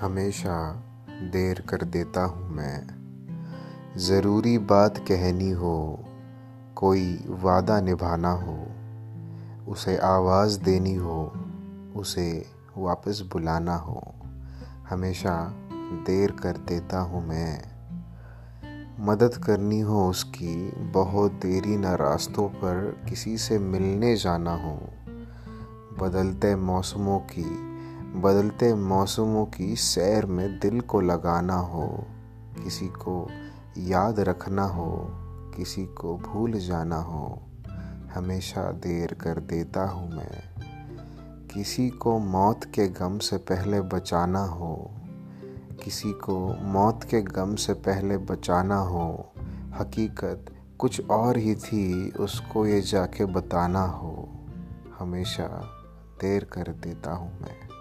हमेशा देर कर देता हूँ मैं। ज़रूरी बात कहनी हो, कोई वादा निभाना हो, उसे आवाज़ देनी हो, उसे वापस बुलाना हो, हमेशा देर कर देता हूँ मैं। मदद करनी हो उसकी, बहुत देरी न रास्तों पर किसी से मिलने जाना हो, बदलते मौसमों की बदलते मौसमों की सैर में दिल को लगाना हो, किसी को याद रखना हो, किसी को भूल जाना हो, हमेशा देर कर देता हूँ मैं। किसी को मौत के गम से पहले बचाना हो, किसी को मौत के गम से पहले बचाना हो, हकीकत कुछ और ही थी, उसको ये जाके बताना हो, हमेशा देर कर देता हूँ मैं।